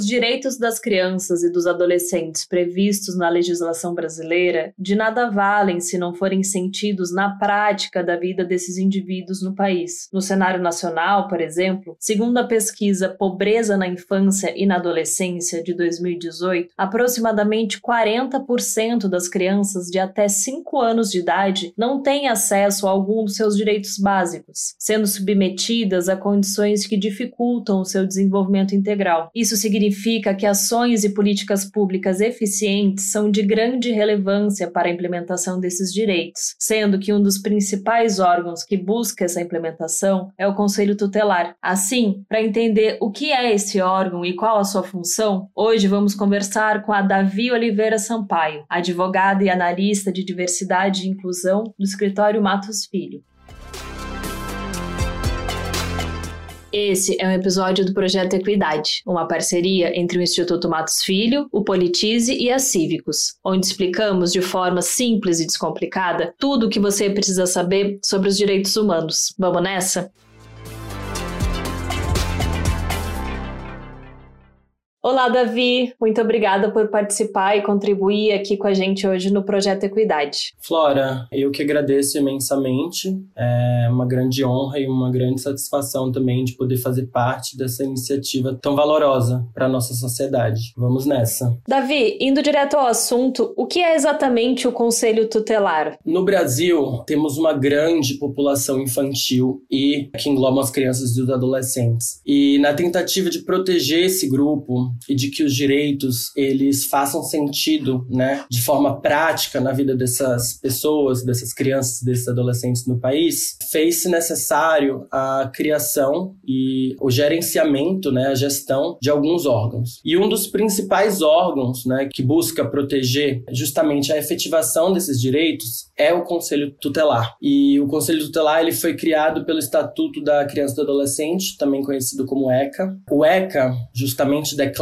Os direitos das crianças e dos adolescentes previstos na legislação brasileira de nada valem se não forem sentidos na prática da vida desses indivíduos no país. No cenário nacional, por exemplo, segundo a pesquisa Pobreza na Infância e na Adolescência de 2018, aproximadamente 40% das crianças de até 5 anos de idade não têm acesso a algum dos seus direitos básicos, sendo submetidas a condições que dificultam o seu desenvolvimento integral. Isso significa significa que ações e políticas públicas eficientes são de grande relevância para a implementação desses direitos, sendo que um dos principais órgãos que busca essa implementação é o Conselho Tutelar. Assim, para entender o que é esse órgão e qual a sua função, hoje vamos conversar com a Davi Oliveira Sampaio, advogada e analista de diversidade e inclusão do escritório Matos Filho. Esse é um episódio do Projeto Equidade, uma parceria entre o Instituto Matos Filho, o Politize e a Cívicos, onde explicamos de forma simples e descomplicada tudo o que você precisa saber sobre os direitos humanos. Vamos nessa? Olá, Davi. Muito obrigada por participar e contribuir aqui com a gente hoje no Projeto Equidade. Flora, eu que agradeço imensamente. É uma grande honra e uma grande satisfação também de poder fazer parte dessa iniciativa tão valorosa para a nossa sociedade. Vamos nessa. Davi, indo direto ao assunto, o que é exatamente o Conselho Tutelar? No Brasil, temos uma grande população infantil e que engloba as crianças e os adolescentes. E na tentativa de proteger esse grupo, e de que os direitos eles façam sentido, né, de forma prática na vida dessas pessoas, dessas crianças, desses adolescentes no país, fez-se necessário a criação e o gerenciamento, né, a gestão de alguns órgãos. E um dos principais órgãos, né, que busca proteger justamente a efetivação desses direitos é o Conselho Tutelar. E o Conselho Tutelar ele foi criado pelo Estatuto da Criança e do Adolescente, também conhecido como ECA. O ECA justamente declara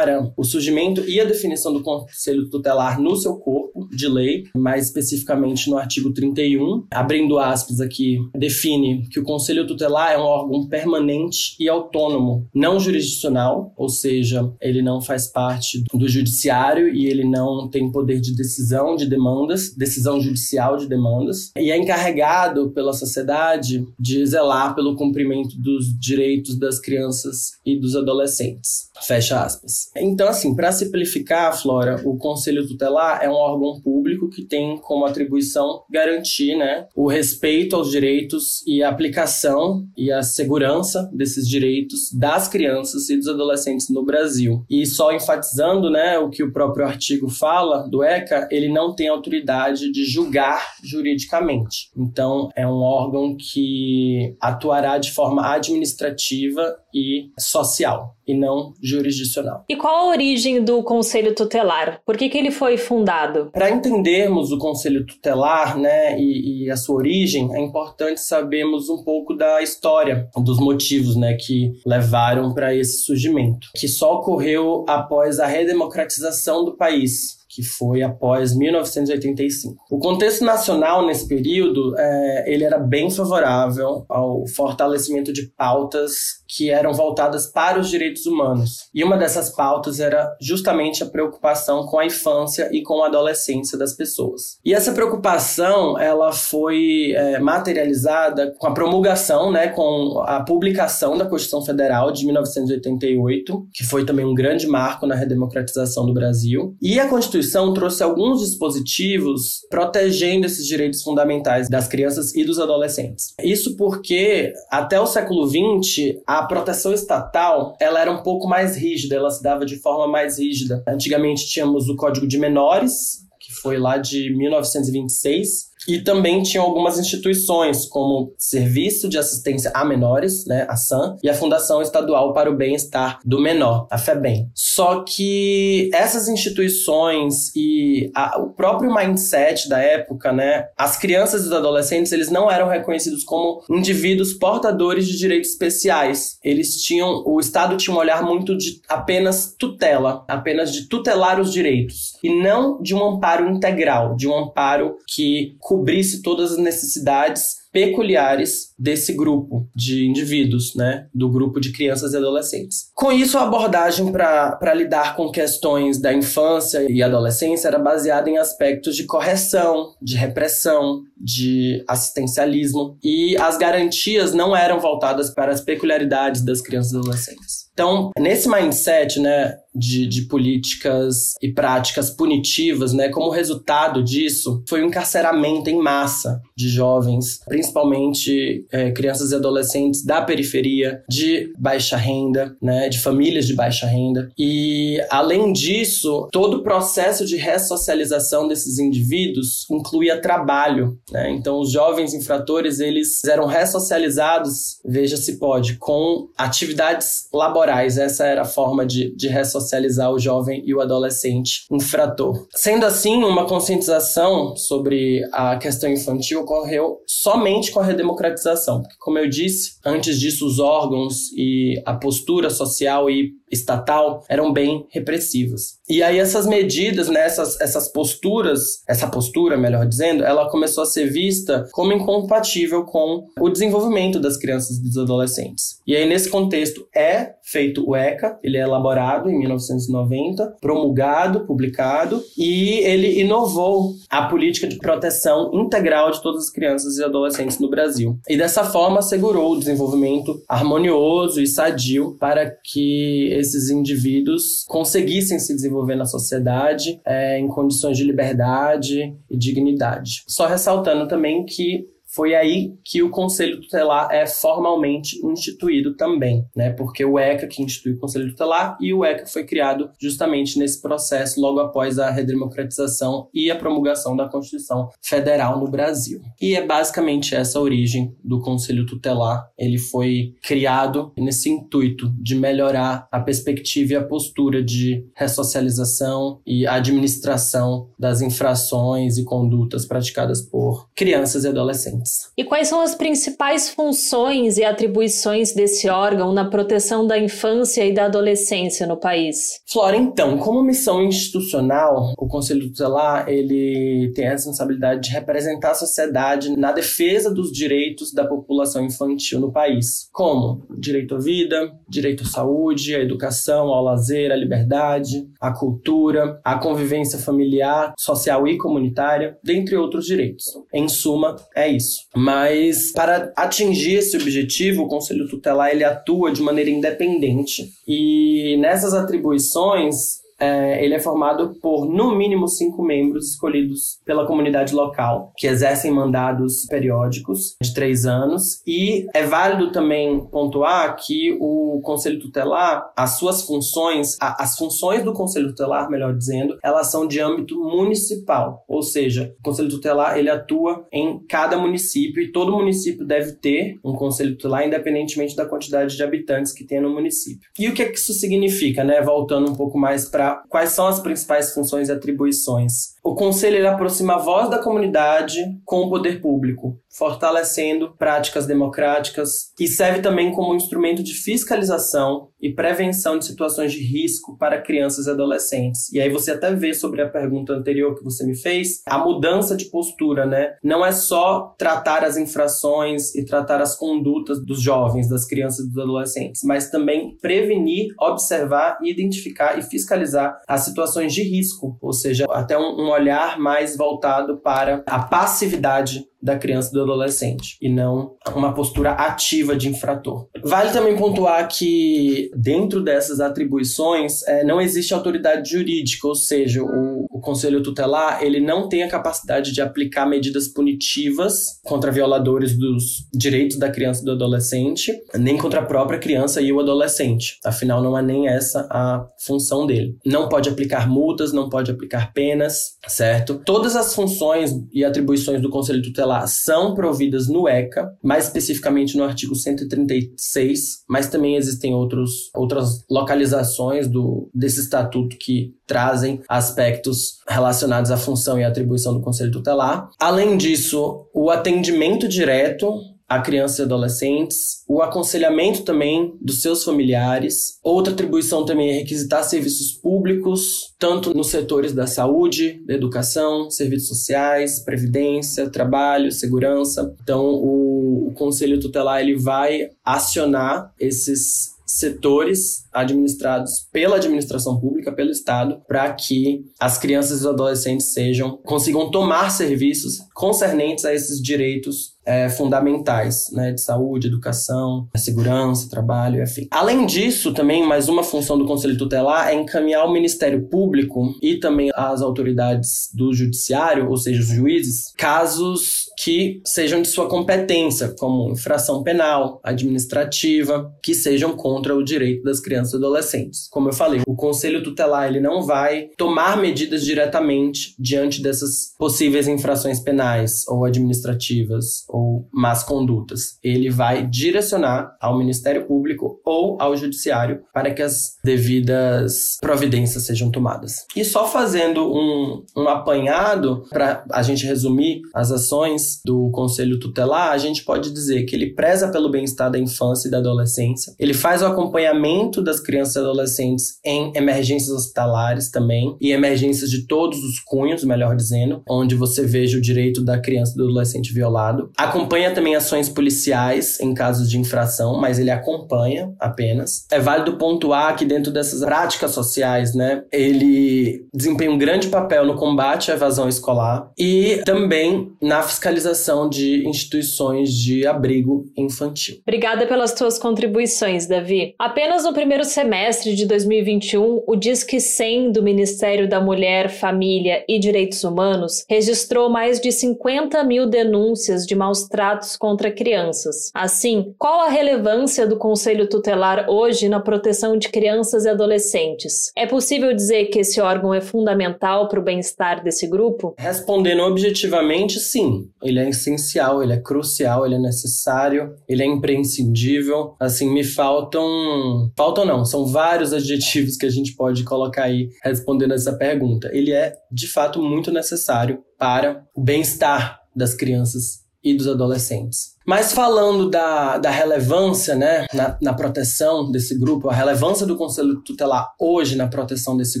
o surgimento e a definição do Conselho Tutelar no seu corpo de lei, mais especificamente no artigo 31, abrindo aspas aqui, define que o Conselho Tutelar é um órgão permanente e autônomo, não jurisdicional, ou seja, ele não faz parte do judiciário e ele não tem poder de decisão de demandas, decisão judicial de demandas e é encarregado pela sociedade de zelar pelo cumprimento dos direitos das crianças e dos adolescentes. Fecha aspas. Então, assim, para simplificar, Flora, o Conselho Tutelar é um órgão público que tem como atribuição garantir né, o respeito aos direitos e a aplicação e a segurança desses direitos das crianças e dos adolescentes no Brasil. E só enfatizando né, o que o próprio artigo fala do ECA, ele não tem autoridade de julgar juridicamente. Então, é um órgão que atuará de forma administrativa e social e não jurisdicional. E qual a origem do Conselho Tutelar? Por que, que ele foi fundado? Para entendermos o Conselho Tutelar né, e, e, a sua origem, é importante sabermos um pouco da história, dos motivos né, que levaram para esse surgimento, que só ocorreu após a redemocratização do país que foi após 1985. O contexto nacional nesse período é, ele era bem favorável ao fortalecimento de pautas que eram voltadas para os direitos humanos. E uma dessas pautas era justamente a preocupação com a infância e com a adolescência das pessoas. E essa preocupação ela foi é, materializada com a promulgação, né, com a publicação da Constituição Federal de 1988, que foi também um grande marco na redemocratização do Brasil. E a Constituição trouxe alguns dispositivos protegendo esses direitos fundamentais das crianças e dos adolescentes. Isso porque até o século XX a proteção estatal ela era um pouco mais rígida, ela se dava de forma mais rígida. Antigamente tínhamos o Código de Menores, que foi lá de 1926, e também tinham algumas instituições, como Serviço de Assistência a Menores, né, a SAM, e a Fundação Estadual para o Bem-Estar do Menor, a FEBEM. Só que essas instituições e a, o próprio mindset da época, né, as crianças e os adolescentes, eles não eram reconhecidos como indivíduos portadores de direitos especiais. Eles tinham, o Estado tinha um olhar muito de apenas tutela, apenas de tutelar os direitos, e não de um amparo integral, de um amparo que cobrisse todas as necessidades peculiares desse grupo de indivíduos, né, do grupo de crianças e adolescentes. Com isso, a abordagem para lidar com questões da infância e adolescência era baseada em aspectos de correção, de repressão, de assistencialismo e as garantias não eram voltadas para as peculiaridades das crianças e adolescentes. Então, nesse mindset, né, de, de, políticas e práticas punitivas, né? Como resultado disso, foi o um encarceramento em massa de jovens, principalmente é, crianças e adolescentes da periferia, de baixa renda, né? De famílias de baixa renda. E, além disso, todo o processo de ressocialização desses indivíduos incluía trabalho, né? Então, os jovens infratores, eles eram ressocializados, veja se pode, com atividades laborais. Essa era a forma de, de ressocialização socializar o jovem e o adolescente infrator. Sendo assim, uma conscientização sobre a questão infantil ocorreu somente com a redemocratização, porque, como eu disse, antes disso, os órgãos e a postura social e estatal eram bem repressivas. E aí essas medidas, né, essas, essas posturas, essa postura, melhor dizendo, ela começou a ser vista como incompatível com o desenvolvimento das crianças e dos adolescentes. E aí nesse contexto é feito o ECA, ele é elaborado em 1990, promulgado, publicado, e ele inovou a política de proteção integral de todas as crianças e adolescentes no Brasil. E dessa forma assegurou o desenvolvimento harmonioso e sadio para que esses indivíduos conseguissem se desenvolver na sociedade é, em condições de liberdade e dignidade. Só ressaltando também que foi aí que o Conselho Tutelar é formalmente instituído também, né? Porque o ECA que institui o Conselho Tutelar e o ECA foi criado justamente nesse processo logo após a redemocratização e a promulgação da Constituição Federal no Brasil. E é basicamente essa a origem do Conselho Tutelar. Ele foi criado nesse intuito de melhorar a perspectiva e a postura de ressocialização e administração das infrações e condutas praticadas por crianças e adolescentes. E quais são as principais funções e atribuições desse órgão na proteção da infância e da adolescência no país? Flora, então, como missão institucional, o Conselho Tutelar ele tem a responsabilidade de representar a sociedade na defesa dos direitos da população infantil no país, como direito à vida, direito à saúde, à educação, ao lazer, à liberdade, à cultura, à convivência familiar, social e comunitária, dentre outros direitos. Em suma, é isso isso. Mas para atingir esse objetivo, o Conselho Tutelar ele atua de maneira independente. E nessas atribuições, é, ele é formado por, no mínimo, cinco membros escolhidos pela comunidade local, que exercem mandados periódicos de três anos. E é válido também pontuar que o Conselho Tutelar, as suas funções, a, as funções do Conselho Tutelar, melhor dizendo, elas são de âmbito municipal. Ou seja, o Conselho Tutelar ele atua em cada município e todo município deve ter um Conselho Tutelar, independentemente da quantidade de habitantes que tem no município. E o que, é que isso significa, né? Voltando um pouco mais para quais são as principais funções e atribuições. O conselho aproxima a voz da comunidade com o poder público, fortalecendo práticas democráticas e serve também como instrumento de fiscalização e prevenção de situações de risco para crianças e adolescentes. E aí você até vê sobre a pergunta anterior que você me fez, a mudança de postura, né? Não é só tratar as infrações e tratar as condutas dos jovens, das crianças e dos adolescentes, mas também prevenir, observar, identificar e fiscalizar as situações de risco, ou seja, até um, um olhar mais voltado para a passividade da criança e do adolescente e não uma postura ativa de infrator. Vale também pontuar que dentro dessas atribuições é, não existe autoridade jurídica, ou seja, o, o conselho tutelar ele não tem a capacidade de aplicar medidas punitivas contra violadores dos direitos da criança e do adolescente, nem contra a própria criança e o adolescente. Afinal, não é nem essa a função dele. Não pode aplicar multas, não pode aplicar penas, certo? Todas as funções e atribuições do conselho tutelar são providas no ECA, mais especificamente no artigo 136, mas também existem outros, outras localizações do, desse estatuto que trazem aspectos relacionados à função e atribuição do Conselho Tutelar. Além disso, o atendimento direto a crianças e adolescentes, o aconselhamento também dos seus familiares. Outra atribuição também é requisitar serviços públicos, tanto nos setores da saúde, da educação, serviços sociais, previdência, trabalho, segurança. Então, o, o conselho tutelar ele vai acionar esses setores administrados pela administração pública, pelo Estado, para que as crianças e os adolescentes sejam consigam tomar serviços concernentes a esses direitos é, fundamentais, né, de saúde, educação, segurança, trabalho, enfim. Além disso, também mais uma função do Conselho Tutelar é encaminhar o Ministério Público e também as autoridades do Judiciário, ou seja, os juízes, casos que sejam de sua competência, como infração penal, administrativa, que sejam contra o direito das crianças e adolescentes. Como eu falei, o Conselho Tutelar ele não vai tomar medidas diretamente diante dessas possíveis infrações penais ou administrativas ou más condutas. Ele vai direcionar ao Ministério Público ou ao Judiciário para que as devidas providências sejam tomadas. E só fazendo um, um apanhado para a gente resumir as ações do Conselho Tutelar, a gente pode dizer que ele preza pelo bem-estar da infância e da adolescência, ele faz o acompanhamento das crianças e adolescentes em emergências hospitalares também e emergências de todos os cunhos, melhor dizendo, onde você veja o direito da criança e do adolescente violado. Acompanha também ações policiais em casos de infração, mas ele acompanha apenas. É válido pontuar que dentro dessas práticas sociais, né, ele desempenha um grande papel no combate à evasão escolar e também na fiscalização de instituições de abrigo infantil. Obrigada pelas tuas contribuições, Davi. Apenas no primeiro semestre de 2021, o Disque 100 do Ministério da Mulher, Família e Direitos Humanos registrou mais de 50 mil denúncias de maus tratos contra crianças. Assim, qual a relevância do Conselho Tutelar hoje na proteção de crianças e adolescentes? É possível dizer que esse órgão é fundamental para o bem-estar desse grupo? Respondendo objetivamente, sim. Ele é essencial, ele é crucial, ele é necessário, ele é imprescindível. Assim, me faltam. Faltam não, são vários adjetivos que a gente pode colocar aí respondendo essa pergunta. Ele é, de fato, muito necessário para o bem-estar das crianças e dos adolescentes. Mas falando da, da relevância né, na, na, proteção desse grupo, a relevância do Conselho Tutelar hoje na proteção desse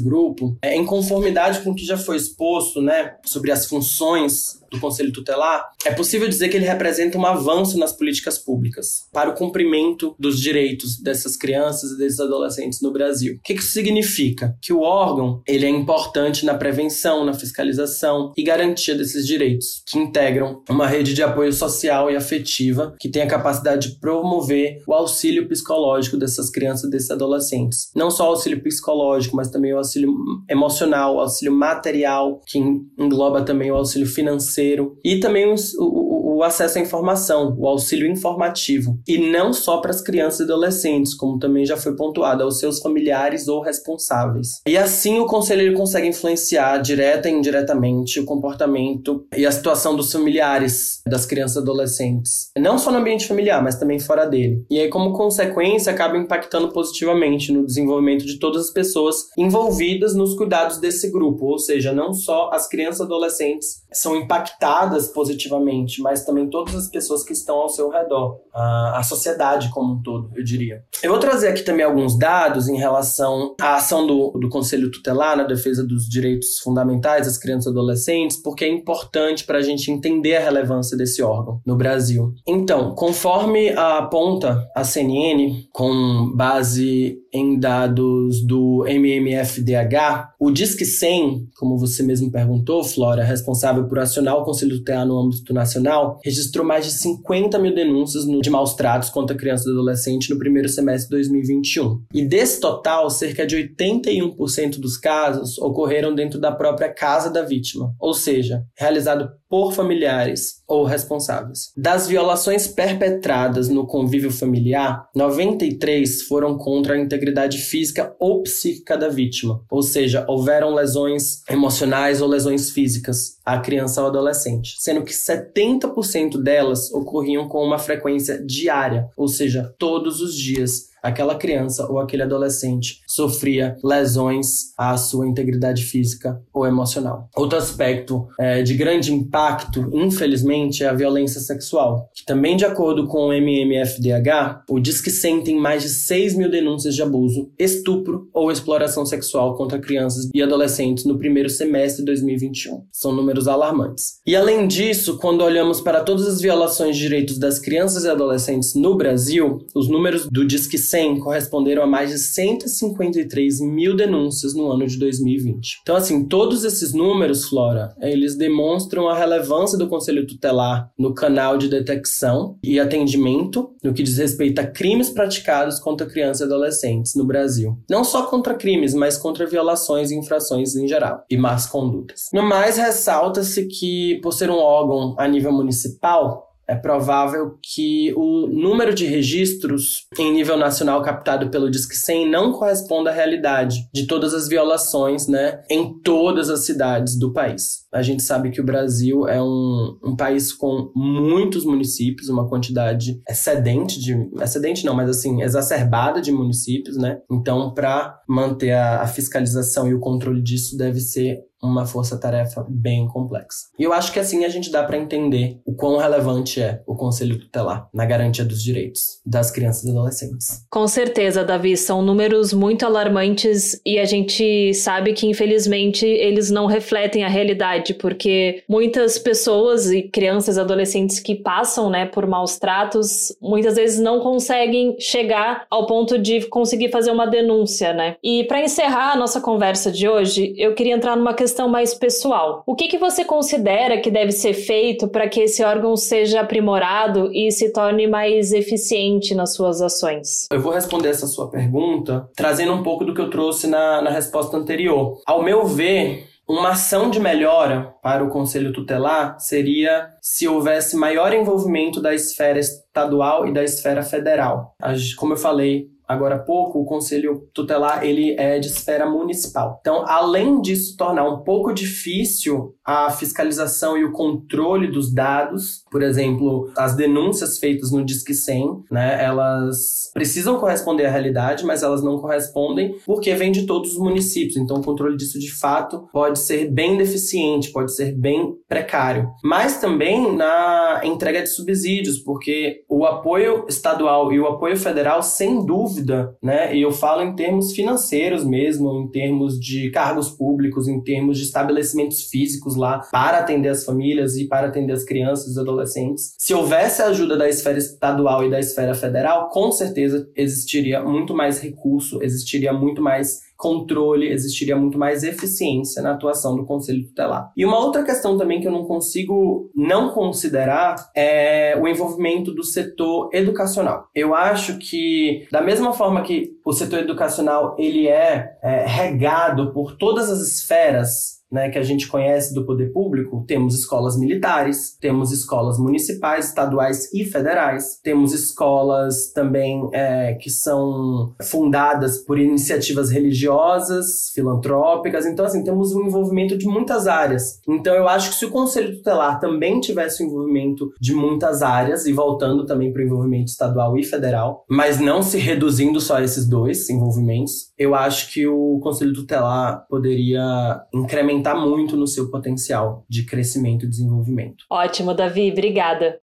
grupo, é em conformidade com o que já foi exposto né, sobre as funções do Conselho Tutelar, é possível dizer que ele representa um avanço nas políticas públicas para o cumprimento dos direitos dessas crianças e desses adolescentes no Brasil. O que isso significa? Que o órgão ele é importante na prevenção, na fiscalização e garantia desses direitos, que integram uma rede de apoio social e afetiva que tem a capacidade de promover o auxílio psicológico dessas crianças desses adolescentes. Não só o auxílio psicológico, mas também o auxílio emocional, o auxílio material, que engloba também o auxílio financeiro financeiro e também os, o, o, acesso à informação, o auxílio informativo. E não só para as crianças e adolescentes, como também já foi pontuado, aos seus familiares ou responsáveis. E assim o conselheiro consegue influenciar direta e indiretamente o comportamento e a situação dos familiares das crianças e adolescentes Não só no ambiente familiar, mas também fora dele. E aí, como consequência, acaba impactando positivamente no desenvolvimento de todas as pessoas envolvidas nos cuidados desse grupo. Ou seja, não só as crianças e adolescentes são impactadas positivamente, mas também todas as pessoas que estão ao seu redor, a, a sociedade como um todo, eu diria. Eu vou trazer aqui também alguns dados em relação à ação do, do Conselho Tutelar na defesa dos direitos fundamentais das crianças e adolescentes, porque é importante para a gente entender a relevância desse órgão no Brasil. Então, conforme aponta a CNN, com base em dados do MMFDH, o Disque 100, como você mesmo perguntou, Flora, responsável por acionar o Conselho Tutelar no âmbito nacional, registrou mais de 50 mil denúncias de maus tratos contra crianças e adolescentes no primeiro semestre de 2021. E desse total, cerca de 81% dos casos ocorreram dentro da própria casa da vítima, ou seja, realizado por familiares ou responsáveis. Das violações perpetradas no convívio familiar, 93 foram contra a integridade física ou psíquica da vítima, ou seja, houveram lesões emocionais ou lesões físicas à criança ou adolescente, sendo que 70% delas ocorriam com uma frequência diária, ou seja, todos os dias aquela criança ou aquele adolescente sofria lesões à sua integridade física ou emocional. Outro aspecto é, de grande impacto, infelizmente, é a violência sexual, que também, de acordo com o MMFDH, o Disque 100 tem mais de 6 mil denúncias de abuso, estupro ou exploração sexual contra crianças e adolescentes no primeiro semestre de 2021. São números alarmantes. E além disso, quando olhamos para todas as violações de direitos das crianças e adolescentes no Brasil, os números do Disque 100 100 corresponderam a mais de 153 mil denúncias no ano de 2020. Então, assim, todos esses números, Flora, eles demonstram a relevância do Conselho Tutelar no canal de detecção e atendimento no que diz respeito a crimes praticados contra crianças e adolescentes no Brasil. Não só contra crimes, mas contra violações e infrações em geral e más condutas. No mais, ressalta-se que, por ser um órgão a nível municipal, é provável que o número de registros em nível nacional captado pelo Disque 100 não corresponda à realidade de todas as violações né, em todas as cidades do país. A gente sabe que o Brasil é um, um país com muitos municípios, uma quantidade excedente de. excedente não, mas assim, exacerbada de municípios, né? Então, para manter a, a fiscalização e o controle disso, deve ser uma força-tarefa bem complexa. E eu acho que assim a gente dá para entender o quão relevante é o Conselho Tutelar na garantia dos direitos das crianças e adolescentes. Com certeza, Davi, são números muito alarmantes e a gente sabe que infelizmente eles não refletem a realidade, porque muitas pessoas e crianças e adolescentes que passam, né, por maus tratos, muitas vezes não conseguem chegar ao ponto de conseguir fazer uma denúncia, né? E para encerrar a nossa conversa de hoje, eu queria entrar numa questão questão mais pessoal. O que, que você considera que deve ser feito para que esse órgão seja aprimorado e se torne mais eficiente nas suas ações? Eu vou responder essa sua pergunta trazendo um pouco do que eu trouxe na, na resposta anterior. Ao meu ver, uma ação de melhora para o Conselho Tutelar seria se houvesse maior envolvimento da esfera estadual e da esfera federal. Como eu falei, agora há pouco, o conselho tutelar ele é de esfera municipal. Então, além disso tornar um pouco difícil a fiscalização e o controle dos dados, por exemplo, as denúncias feitas no Disque 100, né, elas precisam corresponder à realidade, mas elas não correspondem porque vem de todos os municípios. Então, o controle disso de fato pode ser bem deficiente, pode ser bem precário. Mas também na entrega de subsídios, porque o apoio estadual e o apoio federal, sem dúvida, dúvida, né? E eu falo em termos financeiros mesmo, em termos de cargos públicos, em termos de estabelecimentos físicos lá para atender as famílias e para atender as crianças e os adolescentes. Se houvesse a ajuda da esfera estadual e da esfera federal, com certeza existiria muito mais recurso, existiria muito mais controle, existiria muito mais eficiência na atuação do Conselho Tutelar. E uma outra questão também que eu não consigo não considerar é o envolvimento do setor educacional. Eu acho que, da mesma forma que o setor educacional ele é, é regado por todas as esferas né, que a gente conhece do poder público, temos escolas militares, temos escolas municipais, estaduais e federais, temos escolas também é, que são fundadas por iniciativas religiosas, filantrópicas. Então, assim, temos um envolvimento de muitas áreas. Então, eu acho que se o Conselho Tutelar também tivesse um envolvimento de muitas áreas, e voltando também para o envolvimento estadual e federal, mas não se reduzindo só a esses dois envolvimentos, eu acho que o Conselho Tutelar poderia incrementar muito no seu potencial de crescimento e desenvolvimento. Ótimo, Davi, obrigada.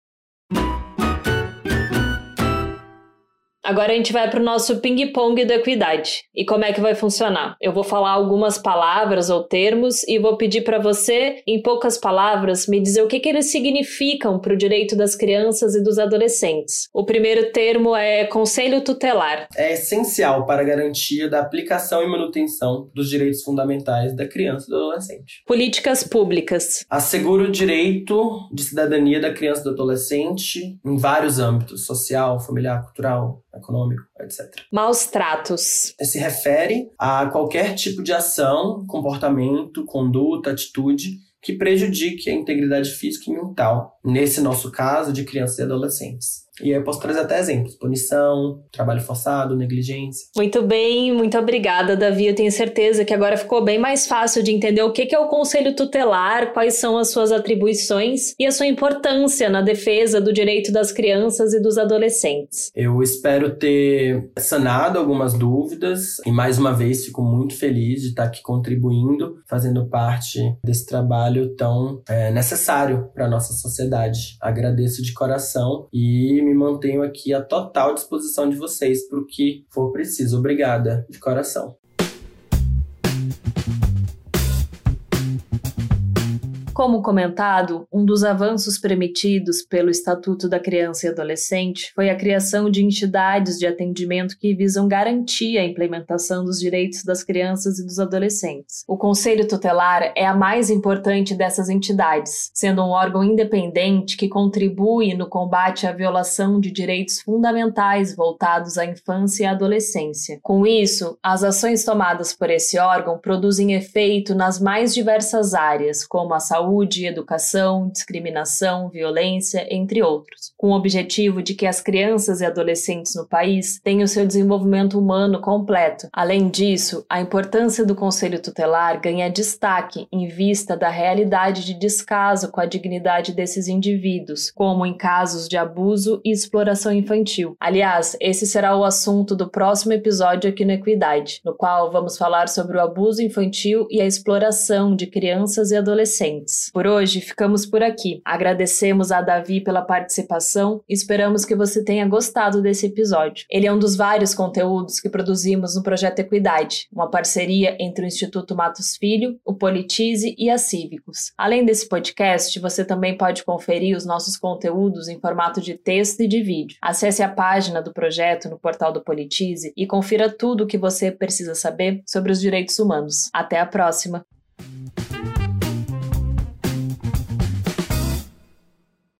Agora a gente vai para o nosso ping-pong da equidade. E como é que vai funcionar? Eu vou falar algumas palavras ou termos e vou pedir para você, em poucas palavras, me dizer o que, que eles significam para o direito das crianças e dos adolescentes. O primeiro termo é conselho tutelar. É essencial para a garantia da aplicação e manutenção dos direitos fundamentais da criança e do adolescente. Políticas públicas. Assegura o direito de cidadania da criança e do adolescente em vários âmbitos: social, familiar, cultural, econômico, etc. Maus tratos. Se refere a qualquer tipo de ação, comportamento, conduta, atitude que prejudique a integridade física e mental, nesse nosso caso, de crianças e adolescentes. E aí eu posso trazer até exemplos: punição, trabalho forçado, negligência. Muito bem, muito obrigada, Davi. Eu tenho certeza que agora ficou bem mais fácil de entender o que é o Conselho Tutelar, quais são as suas atribuições e a sua importância na defesa do direito das crianças e dos adolescentes. Eu espero ter sanado algumas dúvidas e, mais uma vez, fico muito feliz de estar aqui contribuindo, fazendo parte desse trabalho tão é, necessário para a nossa sociedade. Agradeço de coração e me mantenho aqui à total disposição de vocês para o que for preciso. Obrigada, de coração. Como comentado, um dos avanços permitidos pelo Estatuto da Criança e Adolescente foi a criação de entidades de atendimento que visam garantir a implementação dos direitos das crianças e dos adolescentes. O Conselho Tutelar é a mais importante dessas entidades, sendo um órgão independente que contribui no combate à violação de direitos fundamentais voltados à infância e à adolescência. Com isso, as ações tomadas por esse órgão produzem efeito nas mais diversas áreas, como a saúde saúde, educação, discriminação, violência, entre outros, com o objetivo de que as crianças e adolescentes no país tenham seu desenvolvimento humano completo. Além disso, a importância do Conselho Tutelar ganha destaque em vista da realidade de descaso com a dignidade desses indivíduos, como em casos de abuso e exploração infantil. Aliás, esse será o assunto do próximo episódio aqui no Equidade, no qual vamos falar sobre o abuso infantil e a exploração de crianças e adolescentes. Por hoje, ficamos por aqui. Agradecemos a Davi pela participação e esperamos que você tenha gostado desse episódio. Ele é um dos vários conteúdos que produzimos no Projeto Equidade, uma parceria entre o Instituto Matos Filho, o Politize e a Cívicos. Além desse podcast, você também pode conferir os nossos conteúdos em formato de texto e de vídeo. Acesse a página do projeto no portal do Politize e confira tudo o que você precisa saber sobre os direitos humanos. Até a próxima!